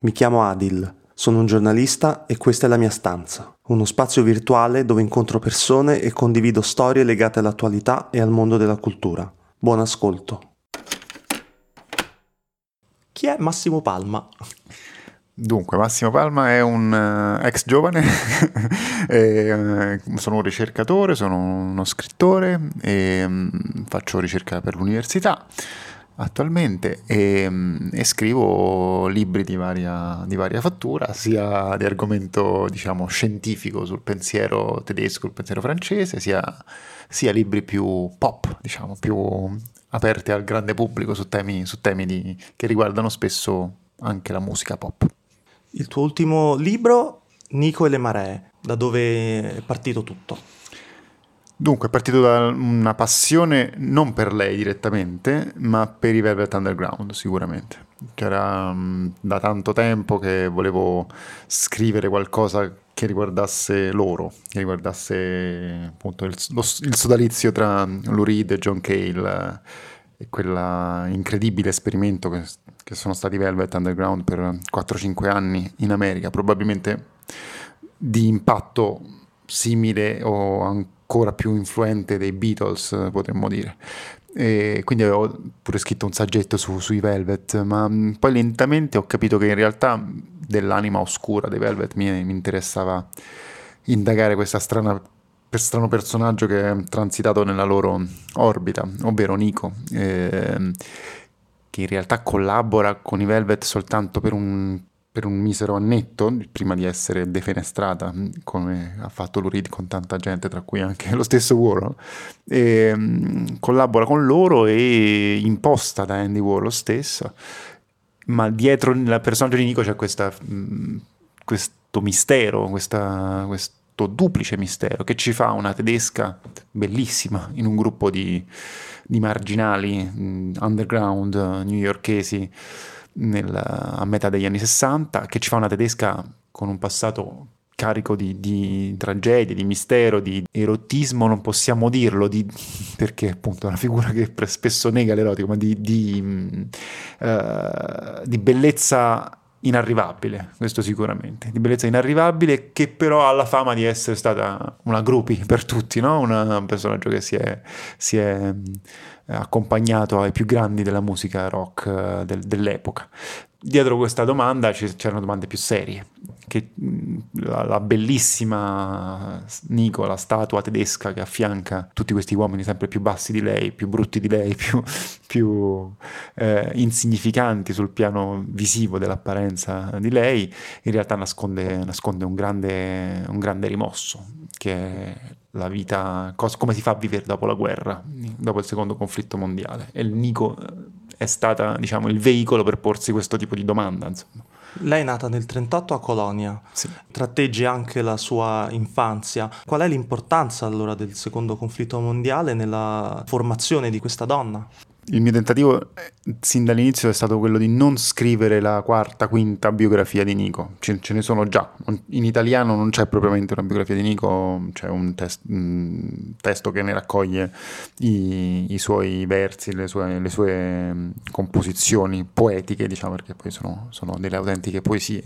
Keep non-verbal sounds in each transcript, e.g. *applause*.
Mi chiamo Adil, sono un giornalista e questa è la mia stanza, uno spazio virtuale dove incontro persone e condivido storie legate all'attualità e al mondo della cultura. Buon ascolto. Chi è Massimo Palma? Dunque, Massimo Palma è un uh, ex giovane, *laughs* e, uh, sono un ricercatore, sono uno scrittore e um, faccio ricerca per l'università attualmente e, e scrivo libri di varia, di varia, fattura, sia di argomento diciamo scientifico sul pensiero tedesco, il pensiero francese, sia, sia, libri più pop, diciamo, più aperti al grande pubblico su temi, su temi di, che riguardano spesso anche la musica pop. Il tuo ultimo libro, Nico e le maree, da dove è partito tutto? Dunque, è partito da una passione non per lei direttamente, ma per i Velvet Underground, sicuramente. Che era um, da tanto tempo che volevo scrivere qualcosa che riguardasse loro, che riguardasse appunto il, lo, il sodalizio tra Lou Reed e John Cale e quell'incredibile esperimento che, che sono stati Velvet Underground per 4-5 anni in America, probabilmente di impatto simile o ancora più influente dei Beatles, potremmo dire. E quindi avevo pure scritto un saggetto su, sui Velvet, ma mm, poi lentamente ho capito che in realtà dell'anima oscura dei Velvet mi, mi interessava indagare questa strana strano personaggio che è transitato nella loro orbita, ovvero Nico, eh, che in realtà collabora con i Velvet soltanto per un per un misero annetto, prima di essere defenestrata, come ha fatto Lurid con tanta gente, tra cui anche *laughs* lo stesso Warhol, e, um, collabora con loro e imposta da Andy Warhol stesso, ma dietro il personaggio di Nico c'è questa, mh, questo mistero, questa, questo duplice mistero che ci fa una tedesca bellissima in un gruppo di, di marginali, underground, newyorkesi, nel, a metà degli anni 60, che ci fa una tedesca con un passato carico di, di tragedie, di mistero, di erotismo, non possiamo dirlo, di, perché appunto è una figura che spesso nega l'erotico, ma di, di, uh, di bellezza inarrivabile, questo sicuramente, di bellezza inarrivabile che però ha la fama di essere stata una groupie per tutti, no? Una, un personaggio che si è, si è accompagnato ai più grandi della musica rock eh, del, dell'epoca. Dietro questa domanda c'erano domande più serie, che la, la, bellissima Nico, la statua tedesca che affianca tutti questi uomini sempre più bassi di lei, più brutti di lei, *laughs* più, più eh, insignificanti sul piano visivo dell'apparenza di lei, in realtà nasconde, nasconde un, grande, un grande rimosso, che è la vita, cos- come si fa a vivere dopo la guerra, dopo il secondo conflitto mondiale. E il Nico eh, è stata, diciamo, il veicolo per porsi questo tipo di domanda, insomma. Lei è nata nel 1938 a Colonia, sì. tratteggi anche la sua infanzia. Qual è l'importanza allora del secondo conflitto mondiale nella formazione di questa donna? Il mio tentativo eh, sin dall'inizio è stato quello di non scrivere la quarta, quinta biografia di Nico. Ce, ce ne sono già. In italiano non c'è propriamente una biografia di Nico, c'è un, test, un testo che ne raccoglie i, i suoi versi, le sue, le sue, mm, composizioni poetiche, diciamo, perché poi sono, sono delle autentiche poesie,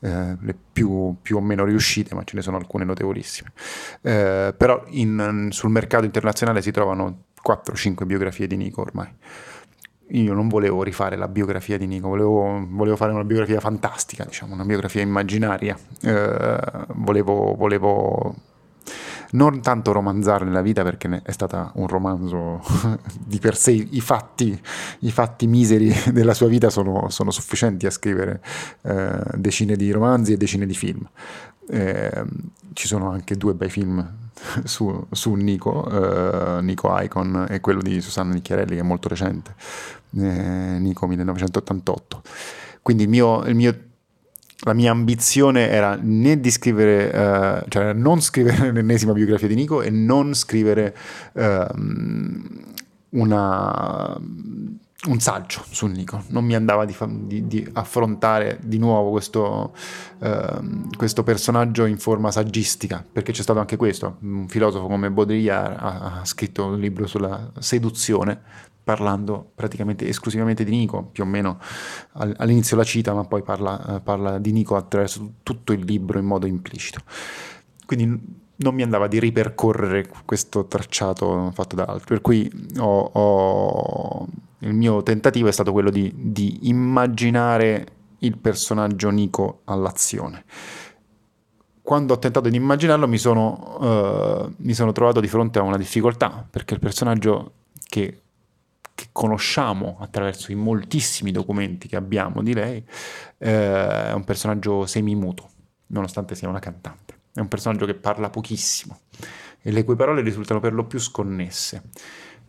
eh, le più, più, o meno riuscite, ma ce ne sono alcune notevolissime. Eh, però in, sul mercato internazionale si trovano 4-5 biografie di Nico ormai. Io non volevo rifare la biografia di Nico, volevo, volevo fare una biografia fantastica, diciamo, una biografia immaginaria. Eh, volevo, volevo non tanto romanzarne la vita perché è stata un romanzo *laughs* di per sé, i fatti, i fatti miseri *laughs* della sua vita sono, sono sufficienti a scrivere eh, decine di romanzi e decine di film. Eh, ci sono anche due bei film *laughs* su, su Nico, uh, Nico Icon e quello di Susanna Nicchiarelli che è molto recente, eh, Nico 1988. Quindi il mio, il mio, la mia ambizione era né di scrivere, uh, cioè non scrivere *laughs* l'ennesima biografia di Nico e non scrivere uh, una un saggio su Nico, non mi andava di, di, di affrontare di nuovo questo, uh, questo, personaggio in forma saggistica, perché c'è stato anche questo, un filosofo come Baudrillard ha, ha scritto un libro sulla seduzione, parlando praticamente esclusivamente di Nico, più o meno all'inizio la cita, ma poi parla, eh, parla di Nico attraverso tutto il libro in modo implicito. Quindi non mi andava di ripercorrere questo tracciato fatto da altri, per cui ho, ho... il mio tentativo è stato quello di, di immaginare il personaggio Nico all'azione quando ho tentato di immaginarlo mi sono, uh, mi sono, trovato di fronte a una difficoltà, perché il personaggio che, che conosciamo attraverso i moltissimi documenti che abbiamo di lei eh, è un personaggio semimuto, nonostante sia una cantante. È un personaggio che parla pochissimo e le cui parole risultano per lo più sconnesse.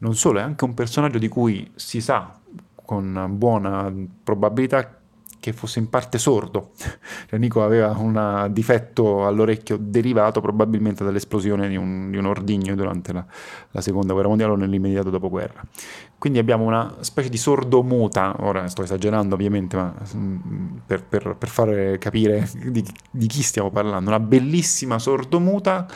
Non solo, è anche un personaggio di cui si sa con buona probabilità che fosse in parte sordo. *laughs* Nico aveva un difetto all'orecchio derivato probabilmente dall'esplosione di un, di un ordigno durante la, la, seconda guerra mondiale o nell'immediato dopoguerra. Quindi abbiamo una specie di sordomuta, ora sto esagerando ovviamente, ma mm, per, per, per fare capire di, di chi stiamo parlando, una bellissima sordomuta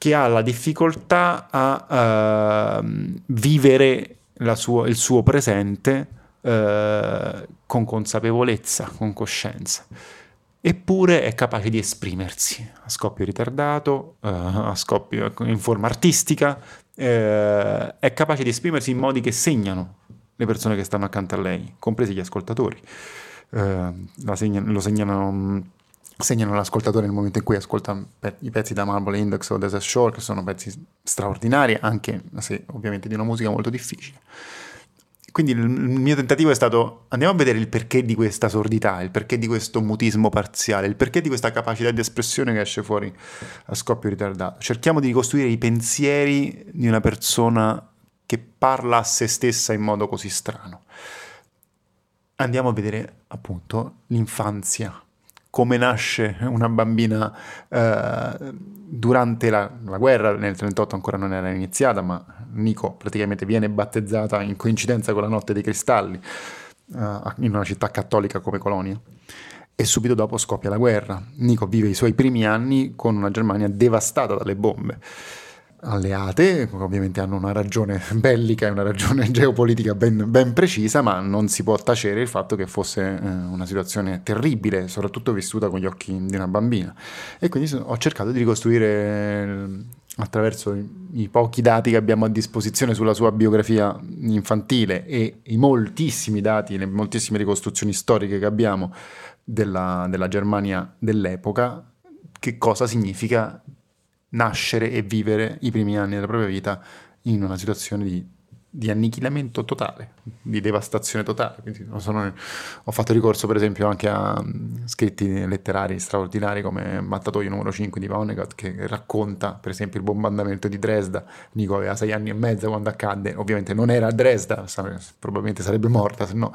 che ha la difficoltà a uh, vivere sua, il suo presente uh, con consapevolezza, con coscienza. Eppure è capace di esprimersi a scoppio ritardato, uh, a scoppio in forma artistica, uh, è capace di esprimersi in modi che segnano le persone che stanno accanto a lei, compresi gli ascoltatori. Segnano, lo segnano, segnano l'ascoltatore nel momento in cui ascolta pe- i pezzi da Marble Index o Desert Shore, che sono pezzi straordinari, anche se ovviamente di una musica molto difficile quindi il mio tentativo è stato andiamo a vedere il perché di questa sordità, il perché di questo mutismo parziale, il perché di questa capacità di espressione che esce fuori a scoppio ritardato. Cerchiamo di ricostruire i pensieri di una persona che parla a se stessa in modo così strano. Andiamo a vedere appunto l'infanzia, come nasce una bambina eh, durante la, la, guerra, nel 38 ancora non era iniziata, ma Nico praticamente viene battezzata in coincidenza con la notte dei cristalli eh, in una città cattolica come Colonia. E subito dopo scoppia la guerra. Nico vive i suoi primi anni con una Germania devastata dalle bombe alleate, ovviamente hanno una ragione bellica e una ragione *laughs* geopolitica ben, ben, precisa, ma non si può tacere il fatto che fosse eh, una situazione terribile, soprattutto vissuta con gli occhi di una bambina. E quindi ho cercato di ricostruire eh, attraverso i, pochi dati che abbiamo a disposizione sulla sua biografia infantile e i moltissimi dati, le moltissime ricostruzioni storiche che abbiamo della, della Germania dell'epoca, che cosa significa nascere e vivere i primi anni della propria vita in una situazione di di annichilamento totale, di devastazione totale. Sono, ho fatto ricorso per esempio anche a um, scritti letterari straordinari come Mattatoio numero 5 di Vonnegut che racconta per esempio il bombardamento di Dresda. Nico aveva sei anni e mezzo quando accadde, ovviamente non era a Dresda, probabilmente sarebbe morta se no,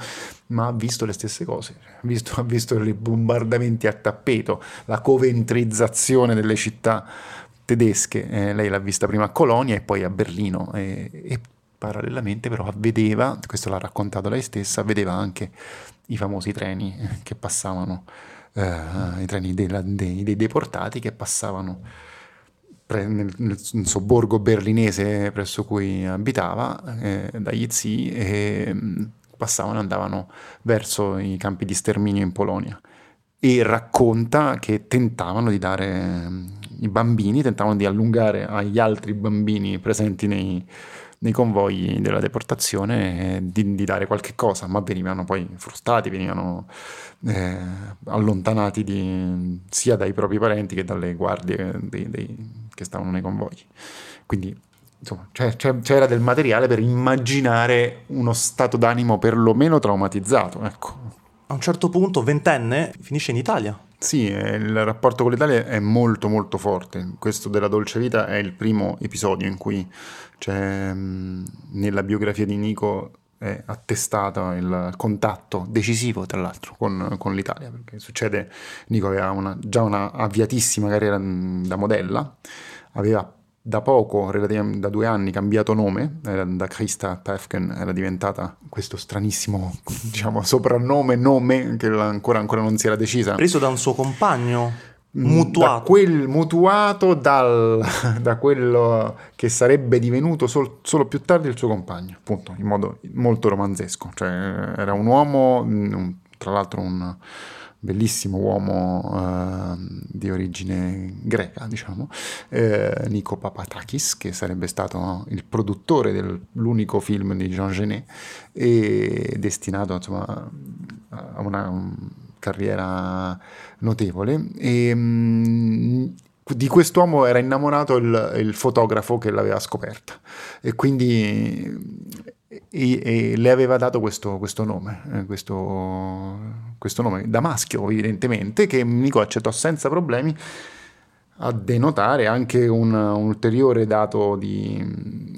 ma ha visto le stesse cose, ha visto, ha visto i bombardamenti a tappeto, la coventrizzazione delle città tedesche, eh, lei l'ha vista prima a Colonia e poi a Berlino e, e parallelamente però vedeva, questo l'ha raccontato lei stessa, vedeva anche i famosi treni che passavano, eh, i treni della, dei, dei, deportati che passavano pre, nel, nel, sobborgo berlinese presso cui abitava, eh, dagli zii, e mm, passavano e andavano verso i campi di sterminio in Polonia. E racconta che tentavano di dare mm, i bambini tentavano di allungare agli altri bambini presenti nei, nei convogli della deportazione di, di, dare qualche cosa, ma venivano poi frustati, venivano eh, allontanati di, sia dai propri parenti che dalle guardie dei, dei, che stavano nei convogli. Quindi insomma, c'era del materiale per immaginare uno stato d'animo perlomeno traumatizzato. Ecco. A un certo punto, ventenne, finisce in Italia. Sì, eh, il rapporto con l'Italia è molto molto forte. Questo della dolce vita è il primo episodio in cui c'è nella biografia di Nico è attestato il contatto decisivo tra l'altro con, con l'Italia perché succede Nico aveva una, già una avviatissima carriera da modella aveva da poco, da due anni, cambiato nome, da Krista Pefken era diventata questo stranissimo, *laughs* diciamo, soprannome, nome che ancora, ancora non si era decisa. Preso da un suo compagno? mutuato, da quel, mutuato dal, *laughs* da quello che sarebbe divenuto sol, solo più tardi il suo compagno, appunto, in modo molto romanzesco. Cioè, era un uomo, tra l'altro un bellissimo uomo uh, di origine greca, diciamo, eh, Nico Papatakis, che sarebbe stato il produttore dell'unico film di Jean Genet e destinato insomma, a una un, carriera notevole. E, um, di quest'uomo era innamorato il, il, fotografo che l'aveva scoperta e quindi e, e le aveva dato questo, questo nome, eh, questo, questo, nome da maschio evidentemente, che Nico accettò senza problemi a denotare anche un, un ulteriore dato di,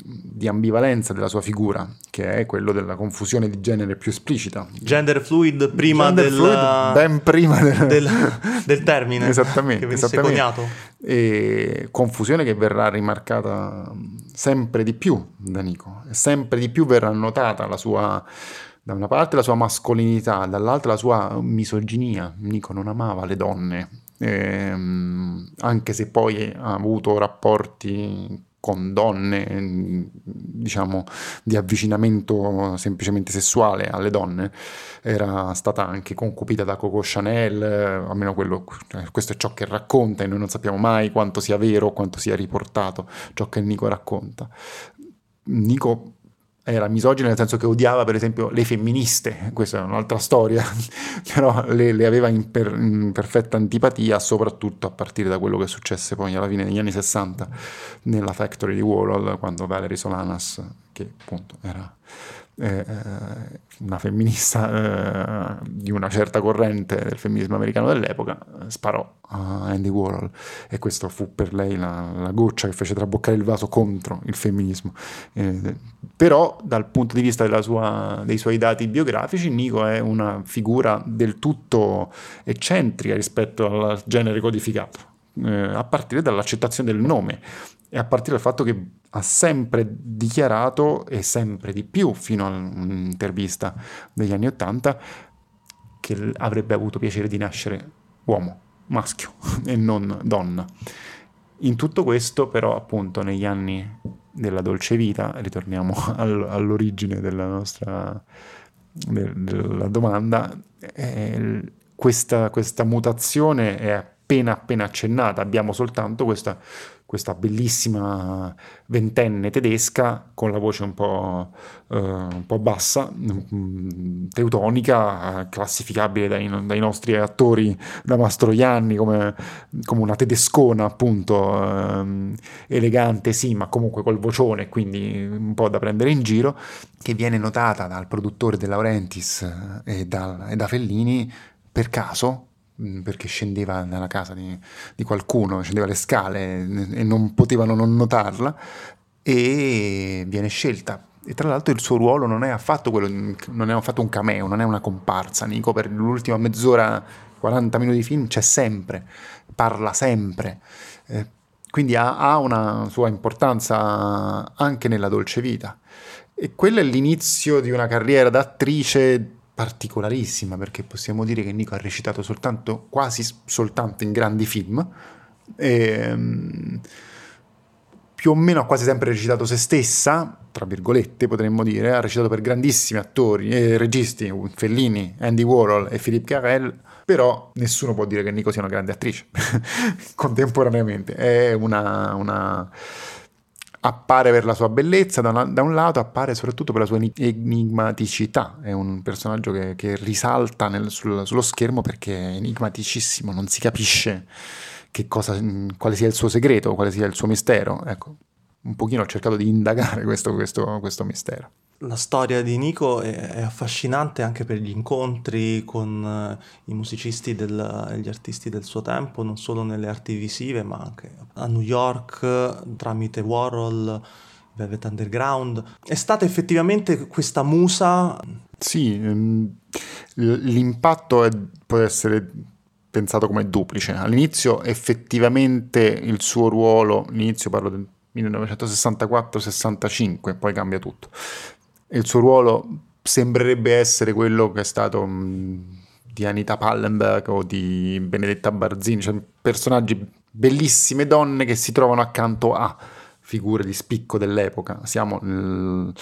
di, ambivalenza della sua figura, che è quello della confusione di genere più esplicita. Gender fluid prima Gender del, fluid, ben prima del, del, del termine *laughs* esattamente, che esattamente. coniato. E confusione che verrà rimarcata sempre di più da Nico, sempre di più verrà notata la sua da una parte la sua mascolinità, dall'altra la sua misoginia. Nico non amava le donne, ehm, anche se poi ha avuto rapporti con donne, diciamo, di avvicinamento semplicemente sessuale alle donne, era stata anche concupita da Coco Chanel, almeno quello, cioè, questo è ciò che racconta e noi non sappiamo mai quanto sia vero, quanto sia riportato ciò che Nico racconta. Nico era misogino nel senso che odiava per esempio le femministe, questa è un'altra storia, *laughs* però le, le aveva in, per, in, perfetta antipatia, soprattutto a partire da quello che successe poi alla fine degli anni 60 nella Factory di Warhol, quando Valerie Solanas, che appunto era eh, eh, una femminista eh, di una certa corrente del femminismo americano dell'epoca, sparò a Andy Warhol e questo fu per lei la, la goccia che fece traboccare il vaso contro il femminismo. Eh, però dal punto di vista sua, dei suoi dati biografici, Nico è una figura del tutto eccentrica rispetto al genere codificato, eh, a partire dall'accettazione del nome e a partire dal fatto che ha sempre dichiarato, e sempre di più fino all'intervista degli anni Ottanta, che avrebbe avuto piacere di nascere uomo, maschio *laughs* e non donna. In tutto questo, però, appunto, negli anni della dolce vita, ritorniamo *laughs* all'origine della nostra de, della domanda, eh, questa, questa mutazione è appena appena accennata, abbiamo soltanto questa questa bellissima ventenne tedesca con la voce un po', uh, un po bassa, um, teutonica, classificabile dai, dai, nostri attori da Mastroianni come, come una tedescona appunto uh, elegante sì ma comunque col vocione quindi un po' da prendere in giro che viene notata dal produttore De Laurentiis e da, e da Fellini per caso Mm, perché scendeva nella casa di, di, qualcuno, scendeva le scale e non potevano non notarla e viene scelta. E tra l'altro il suo ruolo non è affatto quello, non è affatto un cameo, non è una comparsa. Nico per l'ultima mezz'ora, 40 minuti di film c'è sempre, parla sempre. Eh, quindi ha, ha una sua importanza anche nella dolce vita. E quello è l'inizio di una carriera d'attrice particolarissima perché possiamo dire che Nico ha recitato soltanto, quasi soltanto in grandi film. E, um, più o meno ha quasi sempre recitato se stessa, tra virgolette potremmo dire, ha recitato per grandissimi attori e registi, Fellini, Andy Warhol e Philippe Carrel, però nessuno può dire che Nico sia una grande attrice *laughs* contemporaneamente, è una, una appare per la sua bellezza da, una, da, un lato, appare soprattutto per la sua enigmaticità, è un personaggio che, che risalta nel, sul, sullo schermo perché è enigmaticissimo, non si capisce cosa, quale sia il suo segreto, quale sia il suo mistero. Ecco, un pochino ho cercato di indagare questo, questo, questo mistero la storia di Nico è, affascinante anche per gli incontri con uh, i musicisti e gli artisti del suo tempo, non solo nelle arti visive, ma anche a New York tramite Warhol, Velvet Underground. È stata effettivamente questa musa? Sì, ehm, l'impatto è, può essere pensato come duplice. All'inizio effettivamente il suo ruolo, all'inizio parlo del 1964-65, poi cambia tutto il suo ruolo sembrerebbe essere quello che è stato mh, di Anita Pallenberg o di Benedetta Barzini, cioè personaggi bellissime donne che si trovano accanto a figure di spicco dell'epoca. Siamo nel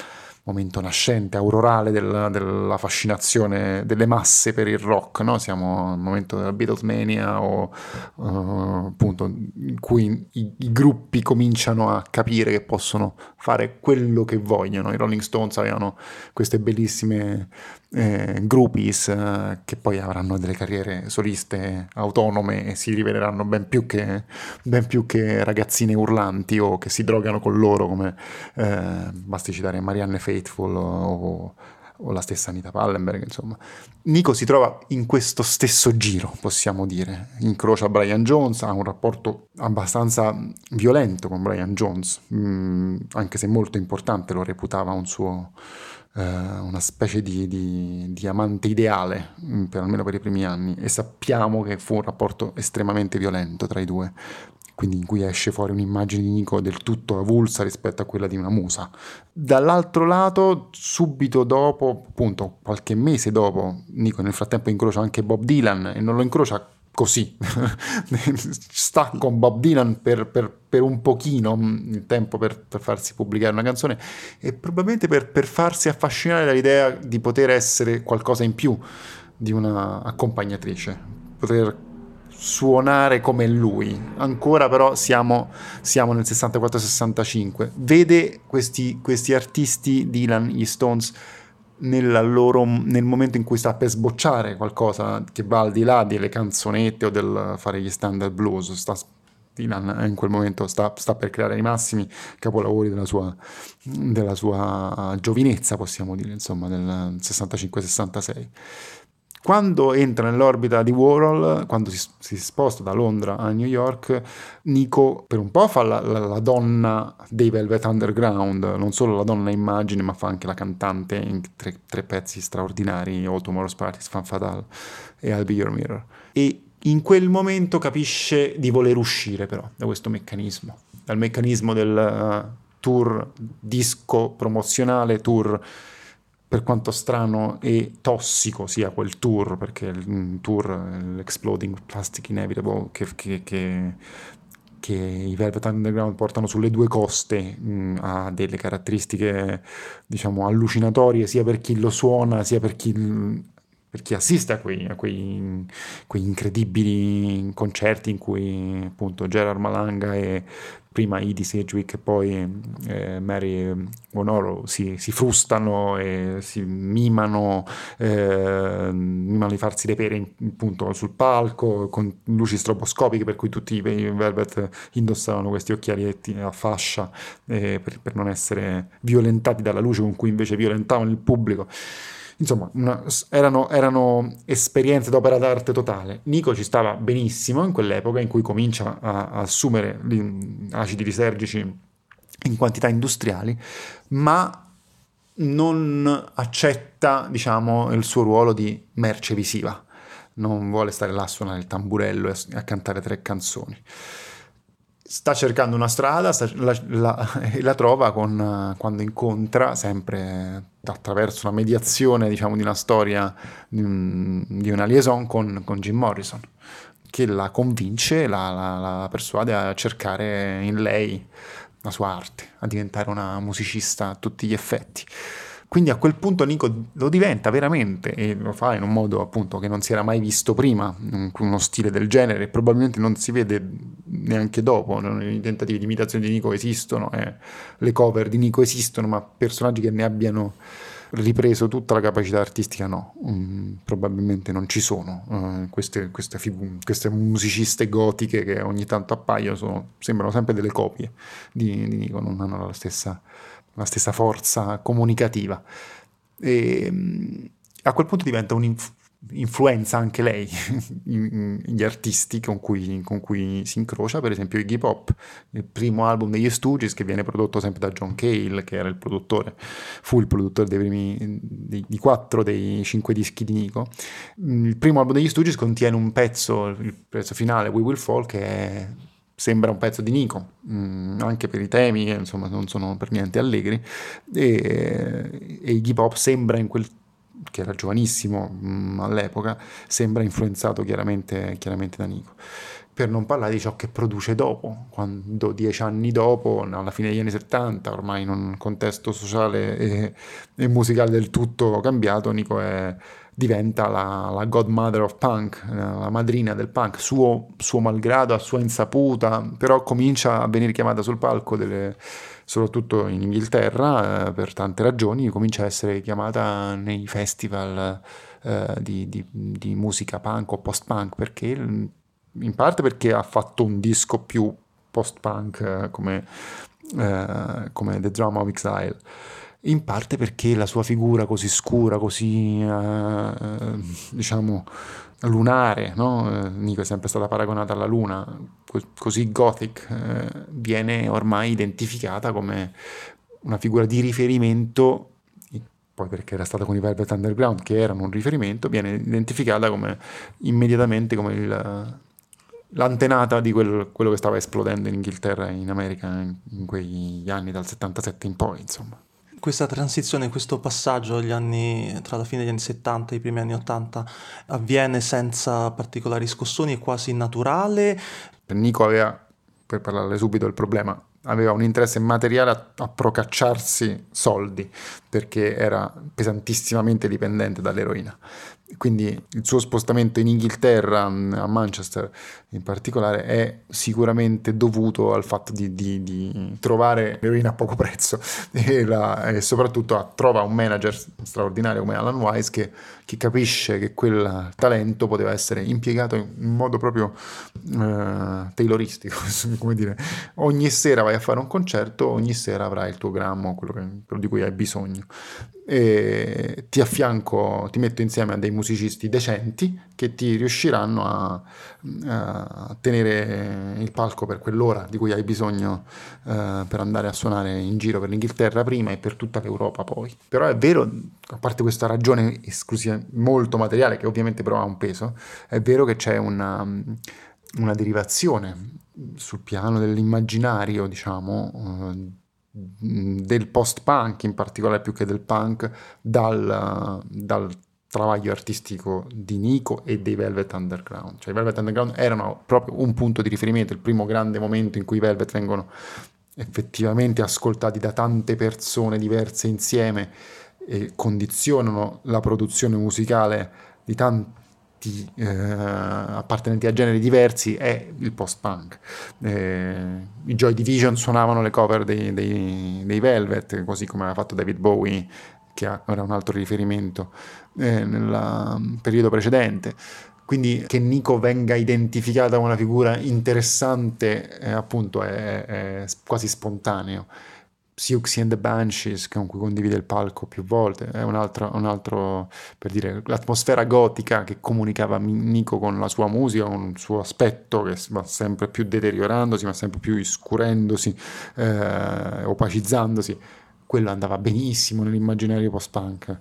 momento nascente, aurorale della, della, fascinazione delle masse per il rock, no? siamo al momento della Beatlesmania o uh, appunto in cui i, i, gruppi cominciano a capire che possono fare quello che vogliono. I Rolling Stones avevano queste bellissime eh, groupies eh, che poi avranno delle carriere soliste autonome e si riveleranno ben più che, ben più che ragazzine urlanti o che si drogano con loro come eh, basti citare Marianne Faithful o, o la stessa Anita Pallenberg, insomma. Nico si trova in questo stesso giro, possiamo dire. Incrocia Brian Jones, ha un rapporto abbastanza violento con Brian Jones, mm, anche se molto importante, lo reputava un suo eh, una specie di, di, di, amante ideale, per, almeno per i primi anni, e sappiamo che fu un rapporto estremamente violento tra i due, quindi in cui esce fuori un'immagine di Nico del tutto avulsa rispetto a quella di una musa. Dall'altro lato, subito dopo, appunto qualche mese dopo, Nico nel frattempo incrocia anche Bob Dylan e non lo incrocia così, *laughs* sta con Bob Dylan per, per, per, un pochino mm, il tempo per, per, farsi pubblicare una canzone e probabilmente per, per farsi affascinare dall'idea di poter essere qualcosa in più di una accompagnatrice, poter suonare come lui. Ancora però siamo, siamo nel 64-65. Vede questi, questi artisti, Dylan, gli Stones, loro, nel momento in cui sta per sbocciare qualcosa che va al di là delle canzonette o del fare gli standard blues, sta, Dylan in quel momento sta, sta, per creare i massimi capolavori della sua, della sua giovinezza, possiamo dire, insomma, del 65-66. Quando entra nell'orbita di Warhol, quando si, si, sposta da Londra a New York, Nico per un po' fa la, la, la, donna dei Velvet Underground, non solo la donna immagine, ma fa anche la cantante in tre, tre pezzi straordinari, All Tomorrow's Parties, Fan Fatale e I'll Be Your Mirror. E in quel momento capisce di voler uscire però da questo meccanismo, dal meccanismo del uh, tour disco promozionale, tour per quanto strano e tossico sia quel tour, perché il tour, l'Exploding Plastic Inevitable, che, che, che, che, i Velvet Underground portano sulle due coste, mh, ha delle caratteristiche, diciamo, allucinatorie sia per chi lo suona, sia per chi per chi assiste a quei, a quei, quei, incredibili concerti in cui appunto Gerard Malanga e prima Edie Sedgwick e poi eh, Mary Monoro si, si, frustano e si mimano, eh, mimano di farsi le pere appunto sul palco con luci stroboscopiche per cui tutti i Velvet indossavano questi occhialietti a fascia eh, per, per non essere violentati dalla luce con cui invece violentavano il pubblico. Insomma, una, erano, erano, esperienze d'opera d'arte totale. Nico ci stava benissimo in quell'epoca in cui comincia a, a assumere acidi lisergici in quantità industriali, ma non accetta, diciamo, il suo ruolo di merce visiva. Non vuole stare là a suonare il tamburello e a cantare tre canzoni sta cercando una strada sta, la, la, e *laughs* la trova con, quando incontra sempre attraverso una mediazione diciamo di una storia di, di una liaison con, con, Jim Morrison che la convince la, la, persuade a cercare in lei la sua arte a diventare una musicista a tutti gli effetti quindi a quel punto Nico lo diventa veramente e lo fa in un modo appunto che non si era mai visto prima, uno stile del genere e probabilmente non si vede neanche dopo, i tentativi di imitazione di Nico esistono, eh, le cover di Nico esistono, ma personaggi che ne abbiano ripreso tutta la capacità artistica no, mm, probabilmente non ci sono. Uh, queste, queste, figu- queste, musiciste gotiche che ogni tanto appaiono sono, sembrano sempre delle copie di, di Nico, non hanno la stessa la stessa forza comunicativa. E mm, a quel punto diventa un'influenza anche lei, *laughs* gli artisti con cui, con cui, si incrocia, per esempio Iggy Pop, il primo album degli Stooges che viene prodotto sempre da John Cale, che era il produttore, fu il produttore primi, di, di quattro dei cinque dischi di Nico. Il primo album degli Stooges contiene un pezzo, il pezzo finale, We Will Fall, che è sembra un pezzo di Nico, mm, anche per i temi che insomma non sono per niente allegri, e, e Iggy Pop sembra in quel che era giovanissimo mh, mm, all'epoca, sembra influenzato chiaramente, chiaramente da Nico. Per non parlare di ciò che produce dopo, quando dieci anni dopo, alla fine degli anni 70, ormai in un contesto sociale e, e musicale del tutto cambiato, Nico è, diventa la, la, godmother of punk, eh, la madrina del punk, suo, suo, malgrado, a sua insaputa, però comincia a venire chiamata sul palco, delle, soprattutto in Inghilterra, eh, per tante ragioni, comincia a essere chiamata nei festival eh, di, di, di musica punk o post-punk, perché in parte perché ha fatto un disco più post-punk eh, come, eh, come, The Drama of Exile, in parte perché la sua figura così scura, così eh, diciamo lunare, no? Nico è sempre stata paragonata alla luna, così gothic, eh, viene ormai identificata come una figura di riferimento poi perché era stata con i Velvet Underground che erano un riferimento, viene identificata come immediatamente come il, l'antenata di quel, quello che stava esplodendo in Inghilterra e in America in, in quegli anni dal 77 in poi, insomma. Questa transizione, questo passaggio anni, tra la fine degli anni 70 e i primi anni 80 avviene senza particolari scossoni, è quasi naturale. Nico aveva, per parlarle subito del problema, aveva un interesse materiale a, a, procacciarsi soldi perché era pesantissimamente dipendente dall'eroina quindi il suo spostamento in Inghilterra, mm, a Manchester in particolare, è sicuramente dovuto al fatto di, di, di trovare l'eroina a poco prezzo *laughs* e, la, e soprattutto a, trova un manager straordinario come Alan Wise che, che, capisce che quel talento poteva essere impiegato in modo proprio eh, tayloristico, *laughs* come dire, ogni sera vai a fare un concerto, ogni sera avrai il tuo grammo, quello, che, quello di cui hai bisogno e ti affianco, ti metto insieme a dei musicisti decenti che ti riusciranno a, a tenere il palco per quell'ora di cui hai bisogno uh, per andare a suonare in giro per l'Inghilterra prima e per tutta l'Europa poi. Però è vero, a parte questa ragione molto materiale che ovviamente però ha un peso, è vero che c'è una, una derivazione sul piano dell'immaginario, diciamo, uh, del post-punk, in particolare più che del punk, dal, dal travaglio artistico di Nico e dei Velvet Underground. Cioè i Velvet Underground erano proprio un punto di riferimento, il primo grande momento in cui i Velvet vengono effettivamente ascoltati da tante persone diverse insieme e condizionano la produzione musicale di tanti eh, appartenenti a generi diversi è il post-punk. Eh, I Joy Division suonavano le cover dei, dei, dei, Velvet, così come aveva fatto David Bowie, che era un altro riferimento eh, nel mm, periodo precedente. Quindi che Nico venga identificata come una figura interessante, eh, appunto, è, è quasi spontaneo. Siouxsie and the Banshees con cui condivide il palco più volte, è un altro, un altro, per dire, l'atmosfera gotica che comunicava Nico con la sua musica, con il suo aspetto che va sempre più deteriorandosi, ma sempre più iscurendosi, eh, opacizzandosi, quello andava benissimo nell'immaginario post-punk.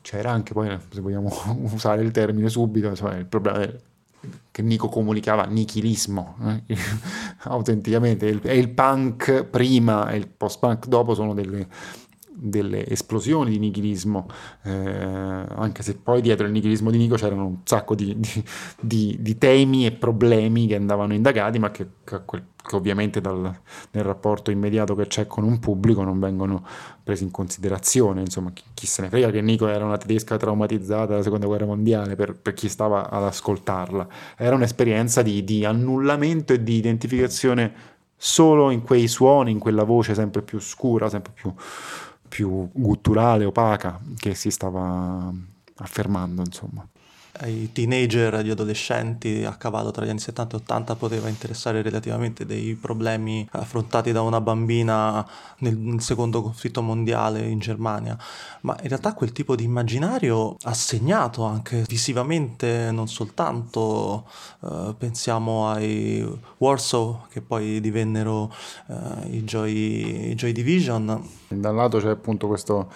C'era anche poi, se vogliamo *laughs* usare il termine subito, insomma, il problema del che Nico comunicava nichilismo, eh? Autenticamente, il, il punk prima e il post-punk dopo sono delle, delle esplosioni di nichilismo, eh, anche se poi dietro il nichilismo di Nico c'erano un sacco di, di, di, di temi e problemi che andavano indagati, ma che, che, che ovviamente dal, nel rapporto immediato che c'è con un pubblico non vengono presi in considerazione. Insomma, chi, chi se ne frega che Nico era una tedesca traumatizzata dalla seconda guerra mondiale per, per chi stava ad ascoltarla. Era un'esperienza di annullamento e di identificazione solo in quei suoni, in quella voce sempre più scura, sempre più più gutturale, opaca che si stava affermando, insomma ai teenager, agli adolescenti a cavallo tra gli anni 70 e 80 poteva interessare relativamente dei problemi affrontati da una bambina nel, nel, secondo conflitto mondiale in Germania, ma in realtà quel tipo di immaginario ha segnato anche visivamente non soltanto, eh, pensiamo ai Warsaw che poi divennero eh, i, Joy, i Joy Division. Da un lato c'è appunto questo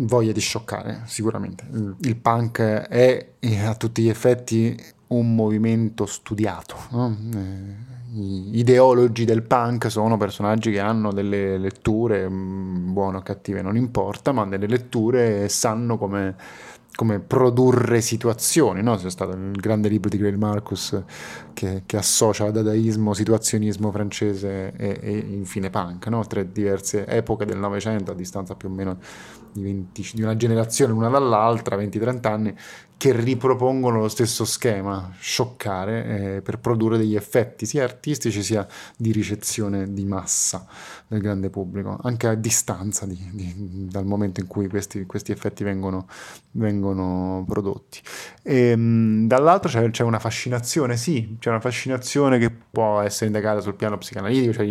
voglia di scioccare, sicuramente. Il punk è a tutti gli effetti un movimento studiato. No? Eh, gli ideologi del punk sono personaggi che hanno delle letture, mm, buone o cattive non importa, ma delle letture sanno come come produrre situazioni, no? c'è stato il grande libro di Grail Marcus che, che associa dadaismo, situazionismo francese e, e infine punk, no? tre diverse epoche del Novecento a distanza più o meno di, 20, di una generazione l'una dall'altra, 20-30 anni, che ripropongono lo stesso schema, scioccare, eh, per produrre degli effetti sia artistici sia di ricezione di massa del grande pubblico, anche a distanza di, di, dal momento in cui questi, questi effetti vengono, vengono prodotti. E, ehm, dall'altro c'è, c'è, una fascinazione, sì, c'è una fascinazione che può essere indagata sul piano psicanalitico, cioè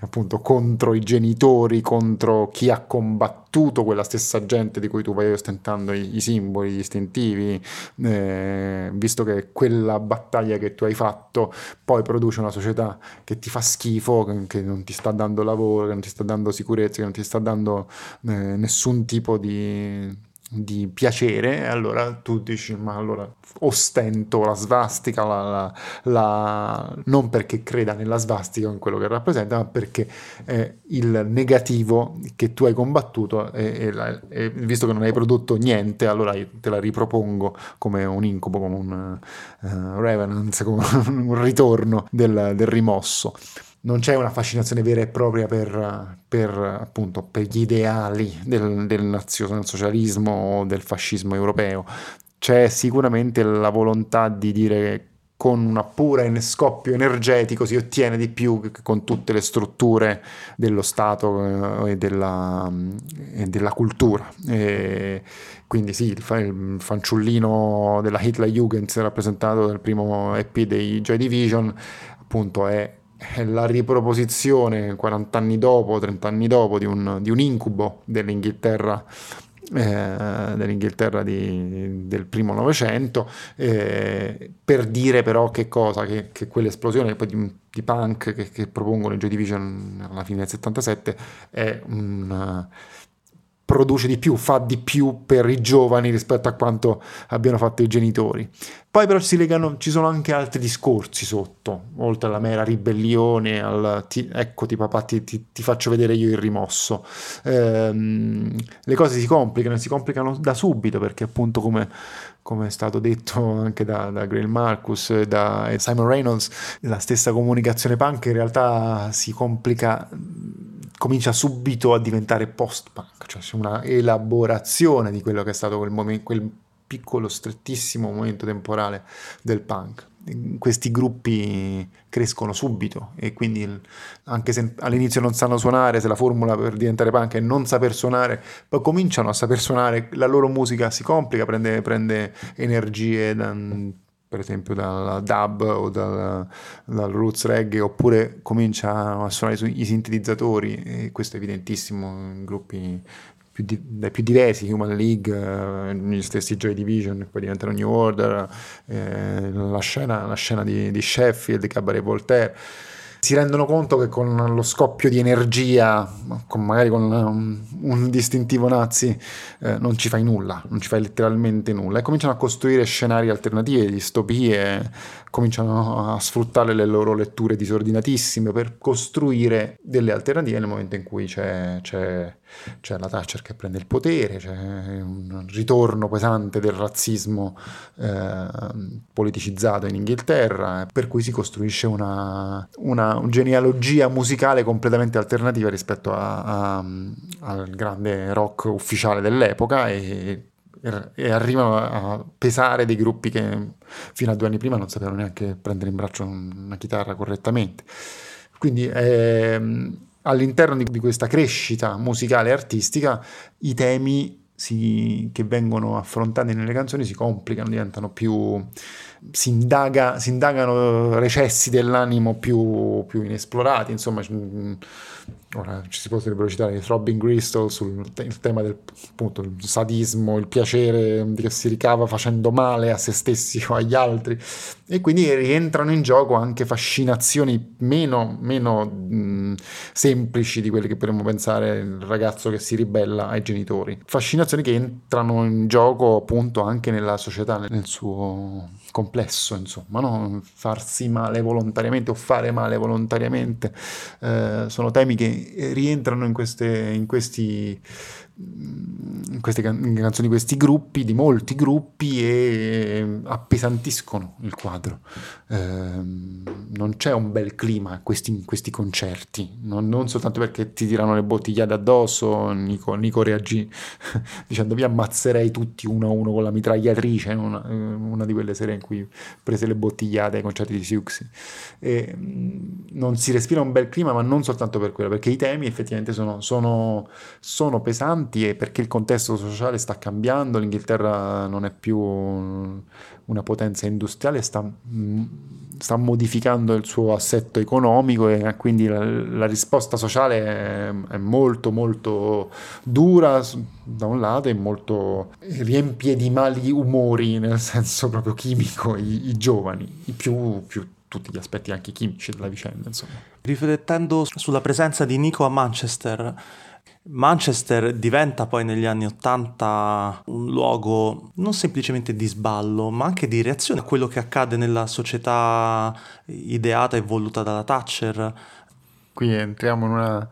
appunto contro i genitori, contro chi ha combattuto quella stessa gente di cui tu vai ostentando i, i simboli, gli istintivi, eh, visto che quella battaglia che tu hai fatto poi produce una società che ti fa schifo, che, che non ti sta dando lavoro, che non ti sta dando sicurezza, che non ti sta dando eh, nessun tipo di di piacere, allora tu dici, ma allora ostento la svastica, la, la, la, non perché creda nella svastica, in quello che rappresenta, ma perché eh, il negativo che tu hai combattuto, e, e, visto che non hai prodotto niente, allora te la ripropongo come un incubo, come un uh, revenance, come *laughs* un ritorno del, del rimosso non c'è una fascinazione vera e propria per, per, appunto, per gli ideali del, del nazionalsocialismo o del fascismo europeo. C'è sicuramente la volontà di dire che con una pura scoppio energetico si ottiene di più che con tutte le strutture dello Stato eh, e della, e della cultura. E quindi sì, il fanciullino della Hitler Jugend rappresentato nel primo EP dei Joy Division appunto è la riproposizione 40 anni dopo, 30 anni dopo di un, di un incubo dell'Inghilterra eh, dell'Inghilterra di, del primo Novecento, eh, per dire però che cosa, che, che quell'esplosione di, di punk che, che, propongono i Joy Division alla fine del 77 è un produce di più, fa di più per i giovani rispetto a quanto abbiano fatto i genitori. Poi però legano, ci sono anche altri discorsi sotto, oltre alla mera ribellione, al ti, eccoti papà ti, ti, ti, faccio vedere io il rimosso. Ehm, le cose si complicano, si complicano da subito perché appunto come, come è stato detto anche da, da Grail Marcus e da Simon Reynolds, la stessa comunicazione punk in realtà si complica comincia subito a diventare post-punk, cioè c'è una elaborazione di quello che è stato quel, momento, quel piccolo, strettissimo momento temporale del punk. Questi gruppi crescono subito e quindi anche se all'inizio non sanno suonare, se la formula per diventare punk è non saper suonare, poi cominciano a saper suonare, la loro musica si complica, prende, prende energie per esempio dal dub o dal, dal, roots reggae, oppure comincia a suonare i sintetizzatori, e questo è evidentissimo in gruppi più, di, dai più diversi, Human League, eh, gli stessi Joy Division, poi diventano New Order, eh, la, scena, la scena di, di Sheffield, Cabaret Voltaire si rendono conto che con lo scoppio di energia, con magari con un, un distintivo nazi, eh, non ci fai nulla, non ci fai letteralmente nulla. E cominciano a costruire scenari alternativi, distopie, cominciano a sfruttare le loro letture disordinatissime per costruire delle alternative nel momento in cui c'è, c'è c'è la Thatcher che prende il potere, c'è un ritorno pesante del razzismo eh, politicizzato in Inghilterra, per cui si costruisce una, una, genealogia musicale completamente alternativa rispetto a, a, al grande rock ufficiale dell'epoca e, e arrivano a pesare dei gruppi che fino a due anni prima non sapevano neanche prendere in braccio una chitarra correttamente. Quindi ehm, all'interno di, di questa crescita musicale e artistica i temi si, che vengono affrontati nelle canzoni si complicano, diventano più... si, indaga, si indagano recessi dell'animo più, più inesplorati, insomma ora ci si potrebbero citare Throbbing Crystal sul te- tema del appunto, il sadismo, il piacere che si ricava facendo male a se stessi o agli altri e quindi rientrano in gioco anche fascinazioni meno, meno mh, semplici di quelle che potremmo pensare il ragazzo che si ribella ai genitori, fascinazioni che entrano in gioco appunto anche nella società nel suo complesso, insomma, no? farsi male volontariamente o fare male volontariamente, eh, sono temi che rientrano in, queste, in questi queste can- canzoni questi gruppi, di molti gruppi e appesantiscono il quadro. Eh, non c'è un bel clima in questi, questi concerti, non, non, soltanto perché ti tirano le bottigliate addosso, Nico, Nico reagì *laughs* dicendo vi ammazzerei tutti uno a uno con la mitragliatrice, una, una di quelle sere in cui prese le bottigliate ai concerti di Siuxi. E, non si respira un bel clima, ma non soltanto per quello, perché i temi effettivamente sono, sono, sono pesanti e perché il contesto sociale sta cambiando, l'Inghilterra non è più una potenza industriale, sta, sta modificando il suo assetto economico e quindi la, la risposta sociale è, è, molto molto dura da un lato e molto riempie di mali umori nel senso proprio chimico i, i giovani, i più, più tutti gli aspetti anche chimici della vicenda. Insomma. Riflettendo sulla presenza di Nico a Manchester, Manchester diventa poi negli anni Ottanta un luogo non semplicemente di sballo, ma anche di reazione a quello che accade nella società ideata e voluta dalla Thatcher. Qui entriamo in una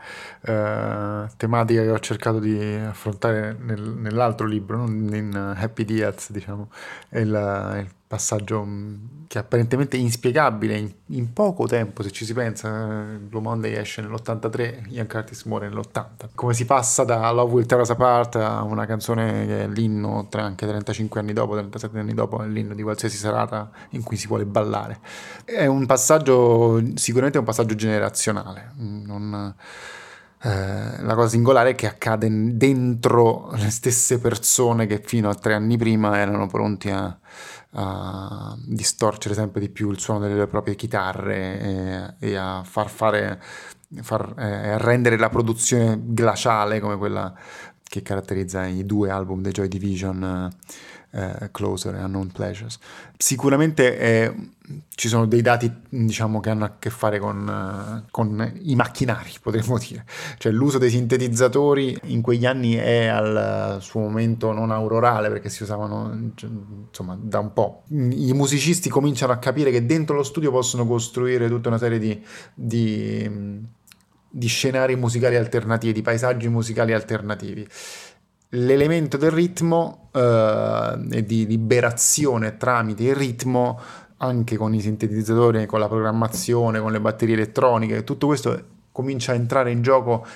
uh, tematica che ho cercato di affrontare nel, nell'altro libro, in Happy Diaz, diciamo, è il, il passaggio mm, che è apparentemente inspiegabile in, in, poco tempo se ci si pensa Blue Monday esce nell'83 Ian Curtis muore nell'80 come si passa da Love Will Tear Us Apart a una canzone che è l'inno tra anche 35 anni dopo 37 anni dopo è l'inno di qualsiasi serata in cui si vuole ballare. È un passaggio sicuramente un passaggio generazionale non eh, la cosa singolare è che accade dentro le stesse persone che fino a tre anni prima erano pronti a, a distorcere sempre di più il suono delle proprie chitarre e, e a far fare, far, eh, a rendere la produzione glaciale come quella che caratterizza i due album dei Joy Division eh, Closer e Unknown Pleasures. Sicuramente eh, ci sono dei dati diciamo, che hanno a che fare con, uh, con, i macchinari, *laughs* potremmo dire. Cioè l'uso dei sintetizzatori in quegli anni è al suo momento non aurorale perché si usavano insomma da un po'. I musicisti cominciano a capire che dentro lo studio possono costruire tutta una serie di, di, di scenari musicali alternativi, di paesaggi musicali alternativi l'elemento del ritmo eh, e di liberazione tramite il ritmo anche con i sintetizzatori, con la programmazione, con le batterie elettroniche, tutto questo comincia a entrare in gioco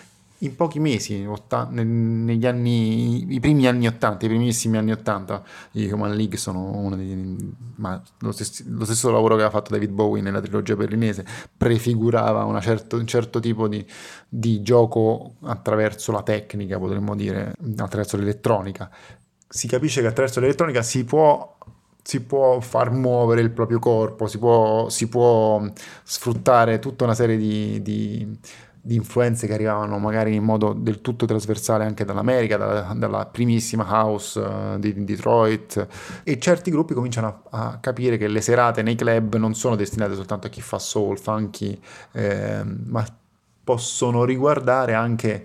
in pochi mesi, negli anni, i primi anni 80, i primissimi anni 80, i Human League sono uno dei, ma lo stesso, lo stesso, lavoro che ha fatto David Bowie nella trilogia berlinese prefigurava certo, un certo tipo di, di gioco attraverso la tecnica, potremmo dire, attraverso l'elettronica. Si capisce che attraverso l'elettronica si può si può far muovere il proprio corpo, si può, si può sfruttare tutta una serie di, di, di, influenze che arrivavano magari in modo del tutto trasversale anche dall'America, dalla, dalla primissima house di, di, Detroit. E certi gruppi cominciano a, a, capire che le serate nei club non sono destinate soltanto a chi fa soul, funky, eh, ma possono riguardare anche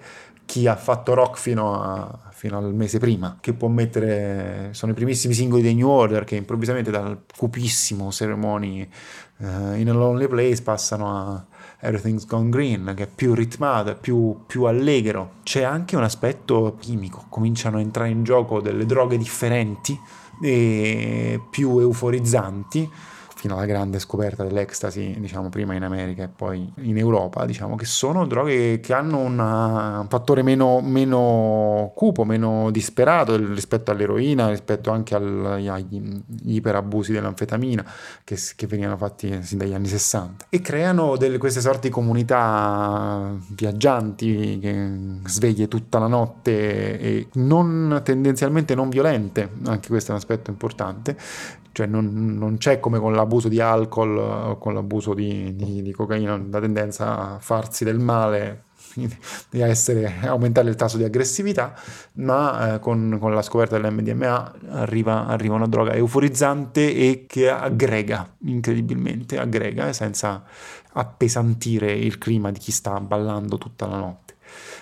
chi ha fatto rock fino, a, fino, al mese prima, che può mettere, sono i primissimi singoli dei New Order che improvvisamente dal cupissimo Ceremony uh, in a Lonely Place passano a Everything's Gone Green, che è più ritmato, più, più allegro. C'è anche un aspetto chimico, cominciano a entrare in gioco delle droghe differenti e più euforizzanti fino alla grande scoperta dell'ecstasy, diciamo prima in America e poi in Europa, diciamo che sono droghe che hanno una, un fattore meno, meno, cupo, meno disperato rispetto all'eroina, rispetto anche al, agli iperabusi dell'anfetamina che, che, venivano fatti sin dagli anni 60 e creano delle, queste sorti di comunità viaggianti che sveglie tutta la notte e non tendenzialmente non violente, anche questo è un aspetto importante, cioè non, non, c'è come con l'abuso di alcol o con l'abuso di, di, di, cocaina la tendenza a farsi del male *laughs* di essere, aumentare il tasso di aggressività ma eh, con, con, la scoperta dell'MDMA arriva, arriva, una droga euforizzante e che aggrega incredibilmente aggrega senza appesantire il clima di chi sta ballando tutta la notte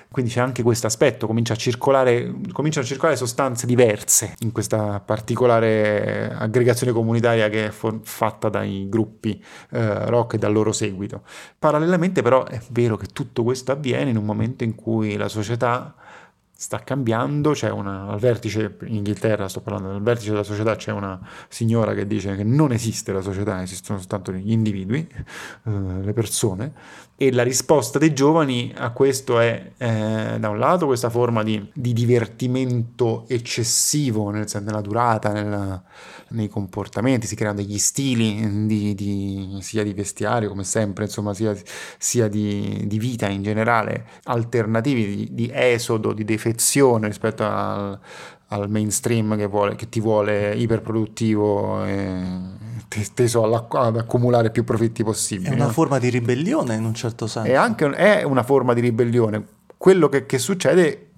quindi c'è anche questo aspetto, cominciano a circolare sostanze diverse in questa particolare aggregazione comunitaria che è for- fatta dai gruppi eh, rock e dal loro seguito. Parallelamente però è vero che tutto questo avviene in un momento in cui la società sta cambiando, c'è una, al vertice in Inghilterra, sto parlando, al vertice della società c'è una signora che dice che non esiste la società, esistono soltanto gli individui, eh, le persone, e la risposta dei giovani a questo è, eh, da un lato, questa forma di, di divertimento eccessivo nel, nella durata, nella, nei comportamenti, si creano degli stili di, di, sia di vestiario come sempre, insomma, sia, sia di, vita in generale, alternativi di, esodo, di defezione rispetto al, al mainstream che, vuole, che, ti vuole iperproduttivo e teso ad accumulare più profitti possibili. È una no? forma di ribellione in un certo senso. È anche è una forma di ribellione quello che, che, succede,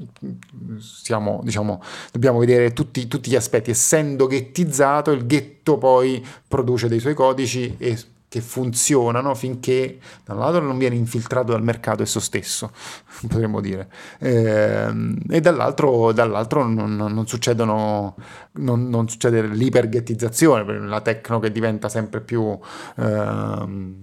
siamo, diciamo, dobbiamo vedere tutti, tutti, gli aspetti. Essendo ghettizzato, il ghetto poi produce dei suoi codici e che funzionano finché da un lato non viene infiltrato dal mercato esso stesso, *laughs* potremmo dire, eh, e dall'altro, dall'altro non, non, succedono, non, non succede l'iperghettizzazione, la tecno che diventa sempre più eh,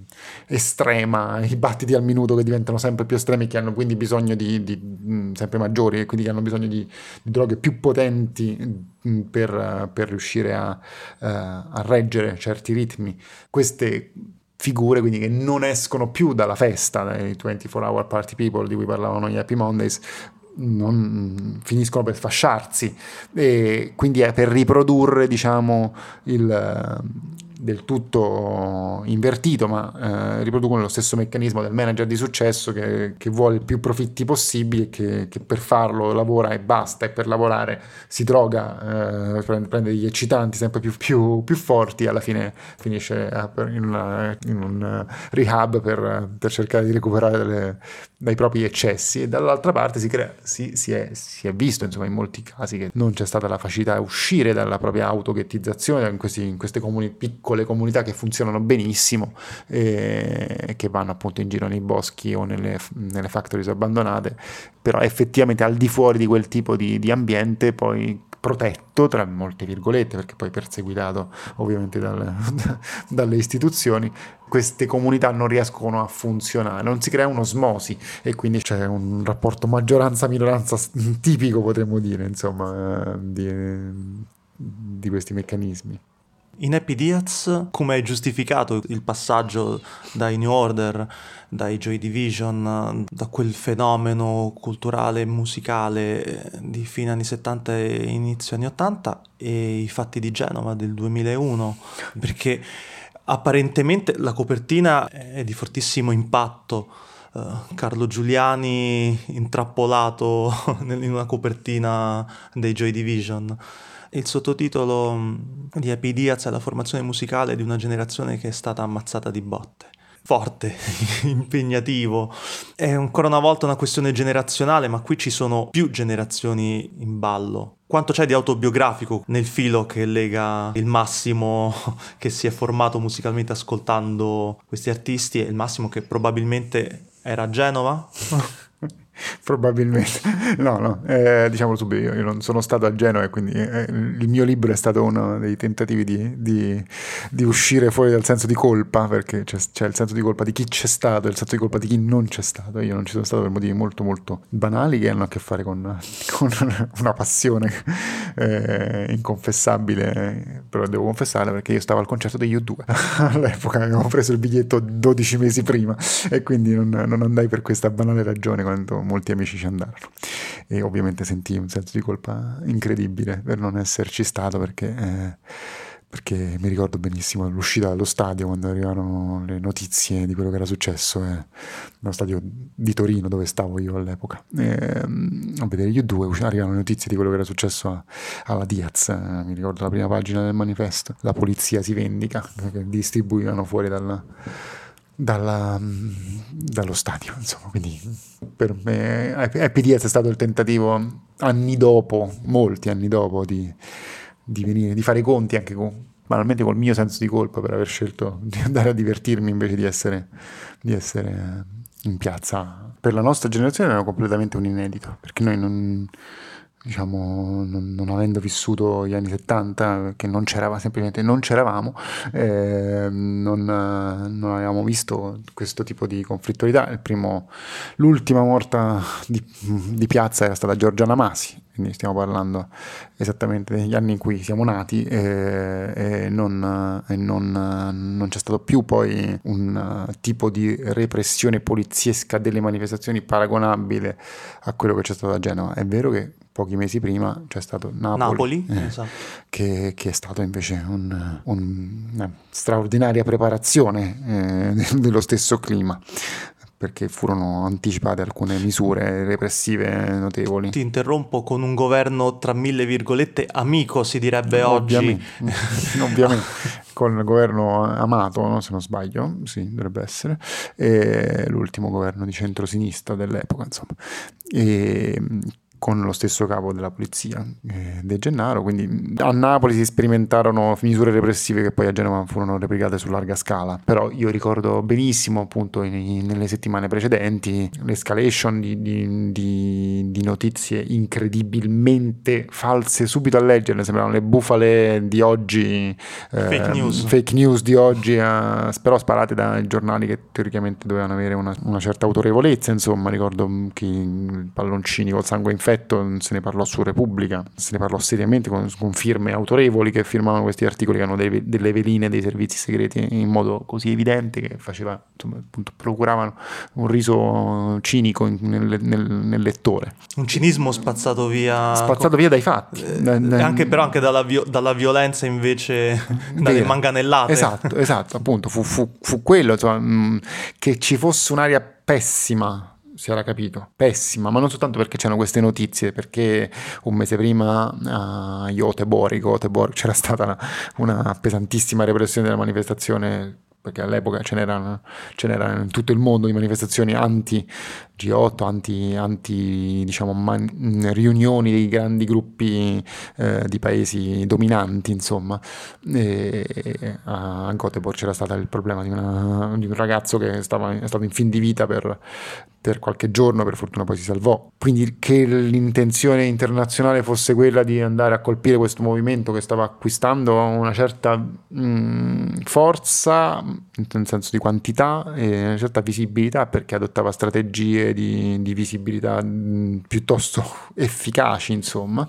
estrema, i battiti al minuto che diventano sempre più estremi, che hanno quindi bisogno di, di sempre maggiori e quindi che hanno bisogno di, di droghe più potenti per, per riuscire a, uh, a reggere certi ritmi. Queste figure quindi che non escono più dalla festa, dai 24 hour party people di cui parlavano gli Happy Mondays, non, finiscono per fasciarsi e quindi è per riprodurre diciamo il, del tutto invertito, ma eh, riproducono lo stesso meccanismo del manager di successo che, che vuole più profitti possibili che, che, per farlo lavora e basta, e per lavorare si droga, eh, prende, prende, degli eccitanti sempre più, più, più forti e alla fine finisce in, una, in, un rehab per, per cercare di recuperare delle, dai propri eccessi. E dall'altra parte si, crea, si, si, è, si, è, visto insomma, in molti casi che non c'è stata la facilità a uscire dalla propria autoghettizzazione in, questi, in queste comuni, piccole comunità che funzionano benissimo e che vanno appunto in giro nei boschi o nelle, nelle factories abbandonate però effettivamente al di fuori di quel tipo di, di ambiente poi protetto, tra molte virgolette, perché poi perseguitato ovviamente dalle, *laughs* dalle istituzioni, queste comunità non riescono a funzionare, non si crea un'osmosi e quindi c'è un rapporto maggioranza-minoranza tipico, potremmo dire, insomma, eh, di, di questi meccanismi. In Happy Diaz, come hai giustificato il passaggio dai New Order, dai Joy Division, da quel fenomeno culturale e musicale di fine anni 70 e inizio anni 80 e i fatti di Genova del 2001? Perché apparentemente la copertina è di fortissimo impatto. Uh, Carlo Giuliani intrappolato *laughs* in una copertina dei Joy Division. Il sottotitolo mm, di Happy Diaz è la formazione musicale di una generazione che è stata ammazzata di botte. Forte, *laughs* impegnativo. È ancora una volta una questione generazionale, ma qui ci sono più generazioni in ballo. Quanto c'è di autobiografico nel filo che lega il massimo *laughs* che si è formato musicalmente ascoltando questi artisti e il massimo che probabilmente era a Genova? *laughs* *laughs* Probabilmente, no, no, eh, diciamolo subito, io, io, non sono stato a Genova e quindi eh, il mio libro è stato uno dei tentativi di, di, di uscire fuori dal senso di colpa, perché c'è, c'è, il senso di colpa di chi c'è stato e il senso di colpa di chi non c'è stato. Io non ci sono stato per motivi molto molto banali che hanno a che fare con, con una passione eh, inconfessabile, però devo confessare perché io stavo al concerto degli U2 *laughs* all'epoca, avevo preso il biglietto 12 mesi prima e quindi non, non andai per questa banale ragione quando molti amici ci andarono. E ovviamente sentii un senso di colpa incredibile per non esserci stato perché, eh, perché mi ricordo benissimo l'uscita dallo stadio quando arrivarono le notizie di quello che era successo eh, nello stadio di Torino dove stavo io all'epoca. E, mm, a vedere gli U2 arrivano le notizie di quello che era successo a, alla Diaz eh, mi ricordo la prima pagina del manifesto. La polizia si vendica che distribuivano fuori dalla dalla, dallo stadio. Insomma, quindi per me Happy Diaz è stato il tentativo anni dopo, molti anni dopo, di, di, venire, di fare i conti anche con, banalmente col mio senso di colpa per aver scelto di andare a divertirmi invece di essere, di essere in piazza. Per la nostra generazione era completamente un inedito, perché noi non diciamo, non, non, avendo vissuto gli anni 70, che non c'eravamo, semplicemente non c'eravamo, eh, non, non, avevamo visto questo tipo di conflittualità. Primo, l'ultima morta di, di, piazza era stata Giorgia Namasi, quindi stiamo parlando esattamente degli anni in cui siamo nati e, e, non, e non, non, c'è stato più poi un tipo di repressione poliziesca delle manifestazioni paragonabile a quello che c'è stato a Genova. È vero che pochi mesi prima c'è stato Napoli, Napoli eh, esatto. che, che, è stato invece un, un, una straordinaria preparazione eh, *laughs* dello stesso clima perché furono anticipate alcune misure repressive notevoli. Ti interrompo con un governo tra mille virgolette amico, si direbbe ovviamente, oggi. *laughs* ovviamente, con il governo amato, no? se non sbaglio, sì, dovrebbe essere, e l'ultimo governo di centrosinistra dell'epoca, insomma. E con lo stesso capo della polizia, eh, De Gennaro, quindi a Napoli si sperimentarono misure repressive che poi a Genova furono replicate su larga scala, però io ricordo benissimo appunto in, nelle settimane precedenti l'escalation di, di, di, di, notizie incredibilmente false. Subito a leggere, sembravano le bufale di oggi, eh, fake, news. fake news di oggi, eh, però sparate dai giornali che teoricamente dovevano avere una, una certa autorevolezza, insomma ricordo chi palloncini col sangue in effetto se ne parlò su Repubblica, se ne parlò seriamente con, con firme autorevoli che firmavano questi articoli che hanno delle, delle veline dei servizi segreti in modo così evidente che faceva, insomma, appunto, procuravano un riso cinico in, nel, nel, nel, lettore. Un cinismo spazzato via... Spazzato con... via dai fatti. Eh, da, da... Anche però anche dalla, vi- dalla violenza invece, *laughs* dalle manganellate. Esatto, esatto, appunto, fu, fu, fu quello, insomma, mh, che ci fosse un'aria pessima si era capito, pessima, ma non soltanto perché c'erano queste notizie, perché un mese prima a Göteborg, Göteborg c'era stata una, una pesantissima repressione della manifestazione perché all'epoca ce n'era, ce n'era in tutto il mondo di manifestazioni anti G8, anti, anti diciamo, man, riunioni dei grandi gruppi eh, di paesi dominanti, insomma. E a Göteborg c'era stato il problema di, una, di un ragazzo che stava, è stato in fin di vita per, per qualche giorno, per fortuna poi si salvò. Quindi che l'intenzione internazionale fosse quella di andare a colpire questo movimento che stava acquistando una certa mh, forza, nel senso di quantità e una certa visibilità perché adottava strategie di, di visibilità mh, piuttosto *laughs* efficaci, insomma.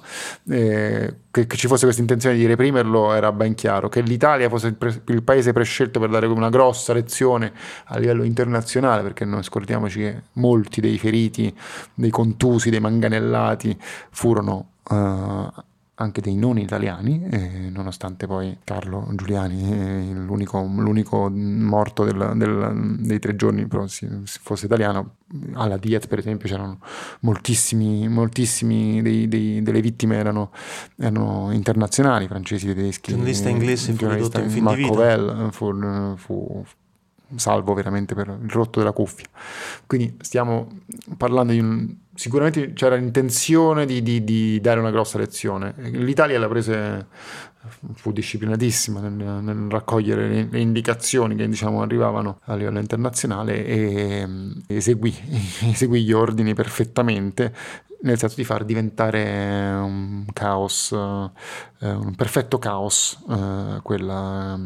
Eh, che, che, ci fosse questa intenzione di reprimerlo era ben chiaro, che l'Italia fosse il, pre- il, paese prescelto per dare una grossa lezione a livello internazionale, perché non scordiamoci che molti dei feriti, dei contusi, dei manganellati furono uh, anche dei non italiani, eh, nonostante poi Carlo Giuliani, eh, l'unico, l'unico, morto del, del, dei tre giorni, però si, fosse italiano, alla Diaz per esempio c'erano moltissimi, moltissimi dei, dei, delle vittime erano, erano, internazionali, francesi, tedeschi. Giornalista inglese fu ridotto in fin di vita. fu, fu salvo veramente per il rotto della cuffia. Quindi stiamo parlando di un sicuramente c'era l'intenzione di, di, di, dare una grossa lezione. L'Italia la prese, fu disciplinatissima nel, nel raccogliere le, le, indicazioni che diciamo, arrivavano a livello internazionale e eseguì, eseguì *laughs* gli ordini perfettamente nel senso di far diventare un caos, eh, un perfetto caos, eh, quella,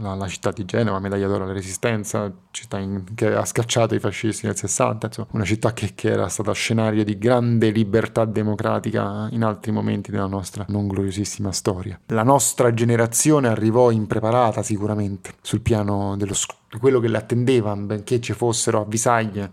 la, la, città di Genova, medaglia d'oro alla resistenza, città in, che ha scacciato i fascisti nel 60, insomma, una città che, che, era stata scenario di grande libertà democratica in altri momenti della nostra non gloriosissima storia. La nostra generazione arrivò impreparata sicuramente sul piano dello, di quello che le attendeva, benché ci fossero avvisaglie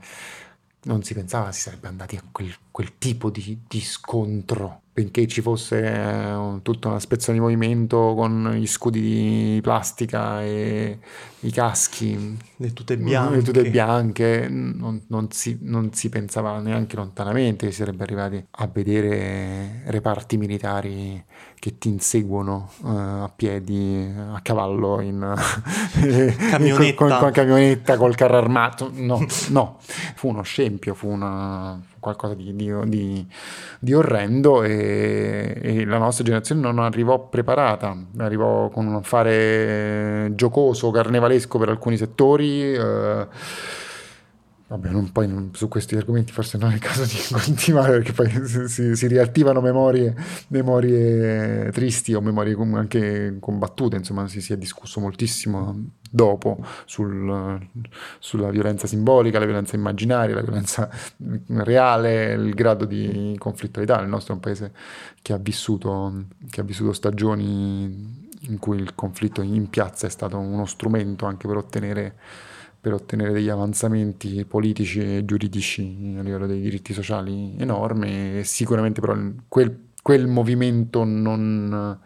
non si pensava si sarebbe andati a quel, quel tipo di, di, scontro, benché ci fosse eh, tutta una spezzone di movimento con gli scudi di plastica e i caschi, le tute bianche, le tute bianche non, non, si, non, si, pensava neanche lontanamente che si sarebbe arrivati a vedere reparti militari che ti inseguono uh, a piedi, a cavallo, in *laughs* camionetta. con, con, con, camionetta, col carro armato. No, no, fu uno scempio, fu una, qualcosa di, di, di, di orrendo e, e, la nostra generazione non arrivò preparata, arrivò con un affare giocoso, carnevalesco per alcuni settori. Eh, Vabbè, non, poi su questi argomenti forse non è il caso di *laughs* continuare perché poi si, si riattivano memorie, memorie, tristi o memorie anche combattute, insomma si, si è discusso moltissimo dopo sul, sulla violenza simbolica, la violenza immaginaria, la violenza reale, il grado di conflittualità. Il nostro è un paese che ha vissuto, che ha vissuto stagioni in cui il conflitto in piazza è stato uno strumento anche per ottenere per ottenere degli avanzamenti politici e giuridici a livello dei diritti sociali enormi. Sicuramente però quel, quel movimento non,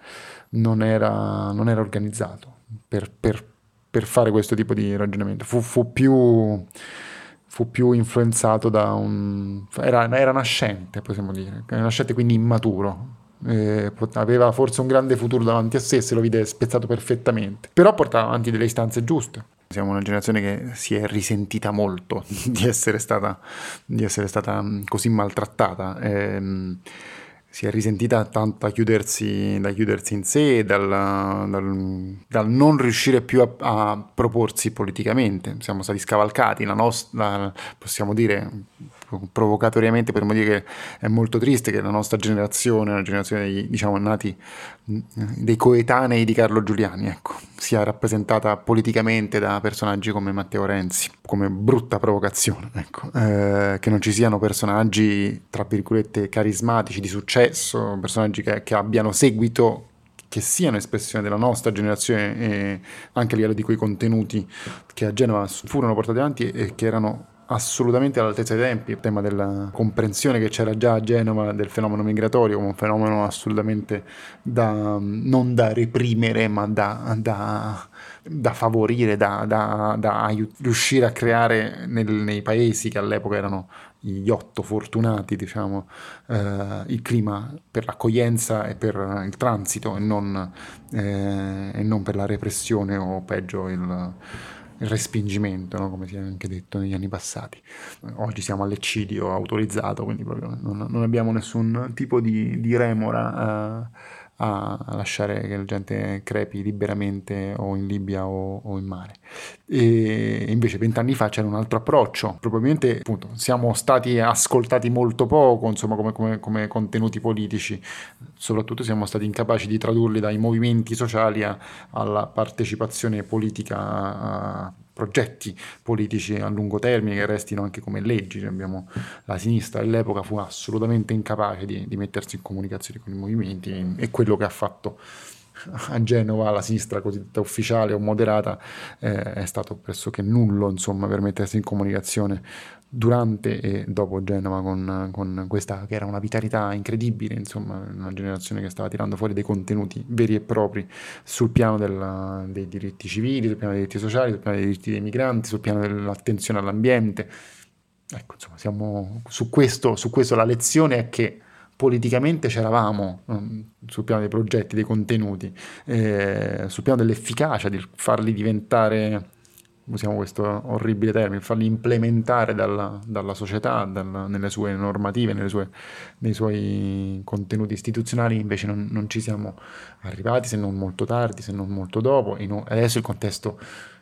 non, era, non, era, organizzato per, per, per, fare questo tipo di ragionamento. Fu, fu, più, fu più, influenzato da un... Era, era nascente, possiamo dire, era nascente quindi immaturo. Eh, aveva forse un grande futuro davanti a sé se lo vide spezzato perfettamente, però portava avanti delle istanze giuste. Siamo una generazione che si è risentita molto *laughs* di essere stata, di essere stata mm, così maltrattata. Eh, si è risentita tanto da chiudersi, da chiudersi in sé, dal, dal, dal, non riuscire più a, a, proporsi politicamente. Siamo stati scavalcati, la nostra, possiamo dire, provocatoriamente potremmo dire che è molto triste che la nostra generazione, una generazione dei, diciamo, nati dei coetanei di Carlo Giuliani, ecco, sia rappresentata politicamente da personaggi come Matteo Renzi, come brutta provocazione, ecco, eh, che non ci siano personaggi, tra virgolette, carismatici, di successo, personaggi che, che abbiano seguito che siano espressione della nostra generazione e anche a livello di quei contenuti che a Genova furono portati avanti e che erano assolutamente all'altezza dei tempi, il tema della comprensione che c'era già a Genova del fenomeno migratorio un fenomeno assolutamente da, non da reprimere ma da, da, da favorire, da, da aiut- riuscire a creare nel, nei paesi che all'epoca erano gli otto fortunati, diciamo, eh, il clima per l'accoglienza e per il transito e non, eh, e non per la repressione o peggio il il respingimento, no? come si è anche detto negli anni passati. Oggi siamo all'eccidio autorizzato, quindi proprio non, non abbiamo nessun tipo di, di remora uh, a, lasciare che la gente crepi liberamente o in Libia o, o in mare. E invece vent'anni fa c'era un altro approccio, probabilmente appunto, siamo stati ascoltati molto poco insomma, come, come, come, contenuti politici, soprattutto siamo stati incapaci di tradurli dai movimenti sociali a, alla partecipazione politica a, progetti politici a lungo termine che restino anche come leggi. Abbiamo, la sinistra all'epoca fu assolutamente incapace di, di mettersi in comunicazione con i movimenti e, e quello che ha fatto a Genova la sinistra cosiddetta ufficiale o moderata eh, è stato pressoché nullo insomma, per mettersi in comunicazione durante e dopo Genova con, con, questa che era una vitalità incredibile, insomma, una generazione che stava tirando fuori dei contenuti veri e propri sul piano della, dei diritti civili, sul piano dei diritti sociali, sul piano dei diritti dei migranti, sul piano dell'attenzione all'ambiente. Ecco, insomma, siamo su questo, su questo la lezione è che politicamente c'eravamo um, sul piano dei progetti, dei contenuti, eh, sul piano dell'efficacia di farli diventare usiamo questo orribile termine, farli implementare dalla, dalla società, dalla, nelle sue normative, sue, nei suoi contenuti istituzionali, invece non, non, ci siamo arrivati se non molto tardi, se non molto dopo. No, adesso il contesto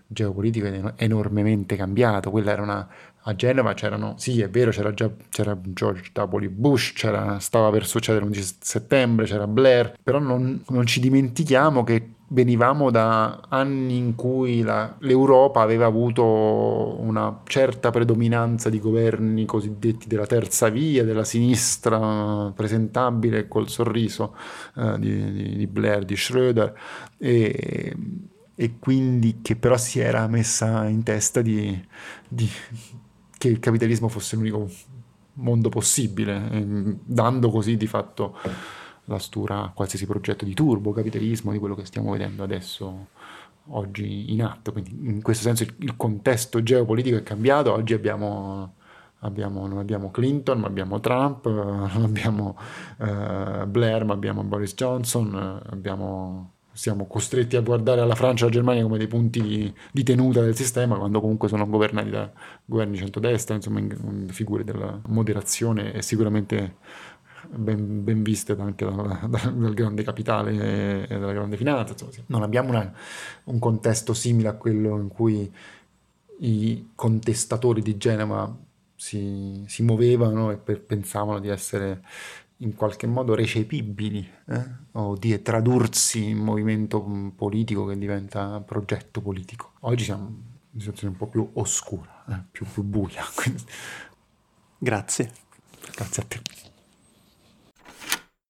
geopolitico è enormemente cambiato, quella era una... A Genova c'erano, sì è vero, c'era già c'era George W. Bush, c'era, stava per succedere l'11 settembre, c'era Blair, però non, non ci dimentichiamo che venivamo da anni in cui la, l'Europa aveva avuto una certa predominanza di governi cosiddetti della terza via, della sinistra presentabile col sorriso eh, di, di, Blair, di Schröder, e, e, quindi che però si era messa in testa di, di, che il capitalismo fosse l'unico mondo possibile, dando così di fatto la stura a qualsiasi progetto di turbo capitalismo, di quello che stiamo vedendo adesso oggi in atto. Quindi in questo senso il, contesto geopolitico è cambiato, oggi abbiamo, abbiamo, non abbiamo Clinton, ma abbiamo Trump, *laughs* non abbiamo uh, Blair, ma abbiamo Boris Johnson, abbiamo siamo costretti a guardare alla Francia e alla Germania come dei punti di, tenuta del sistema, quando comunque sono governati da governi centrodestra, insomma, in, in figure della moderazione e sicuramente ben, ben viste anche dal, *laughs* dal, grande capitale e dalla grande finanza. Insomma, non abbiamo una, un contesto simile a quello in cui i contestatori di Genova si, si muovevano e per, pensavano di essere in qualche modo recepibili eh? o di tradursi in movimento politico che diventa progetto politico. Oggi siamo in una situazione un po' più oscura, eh? più, più buia. *laughs* Grazie. Grazie a te.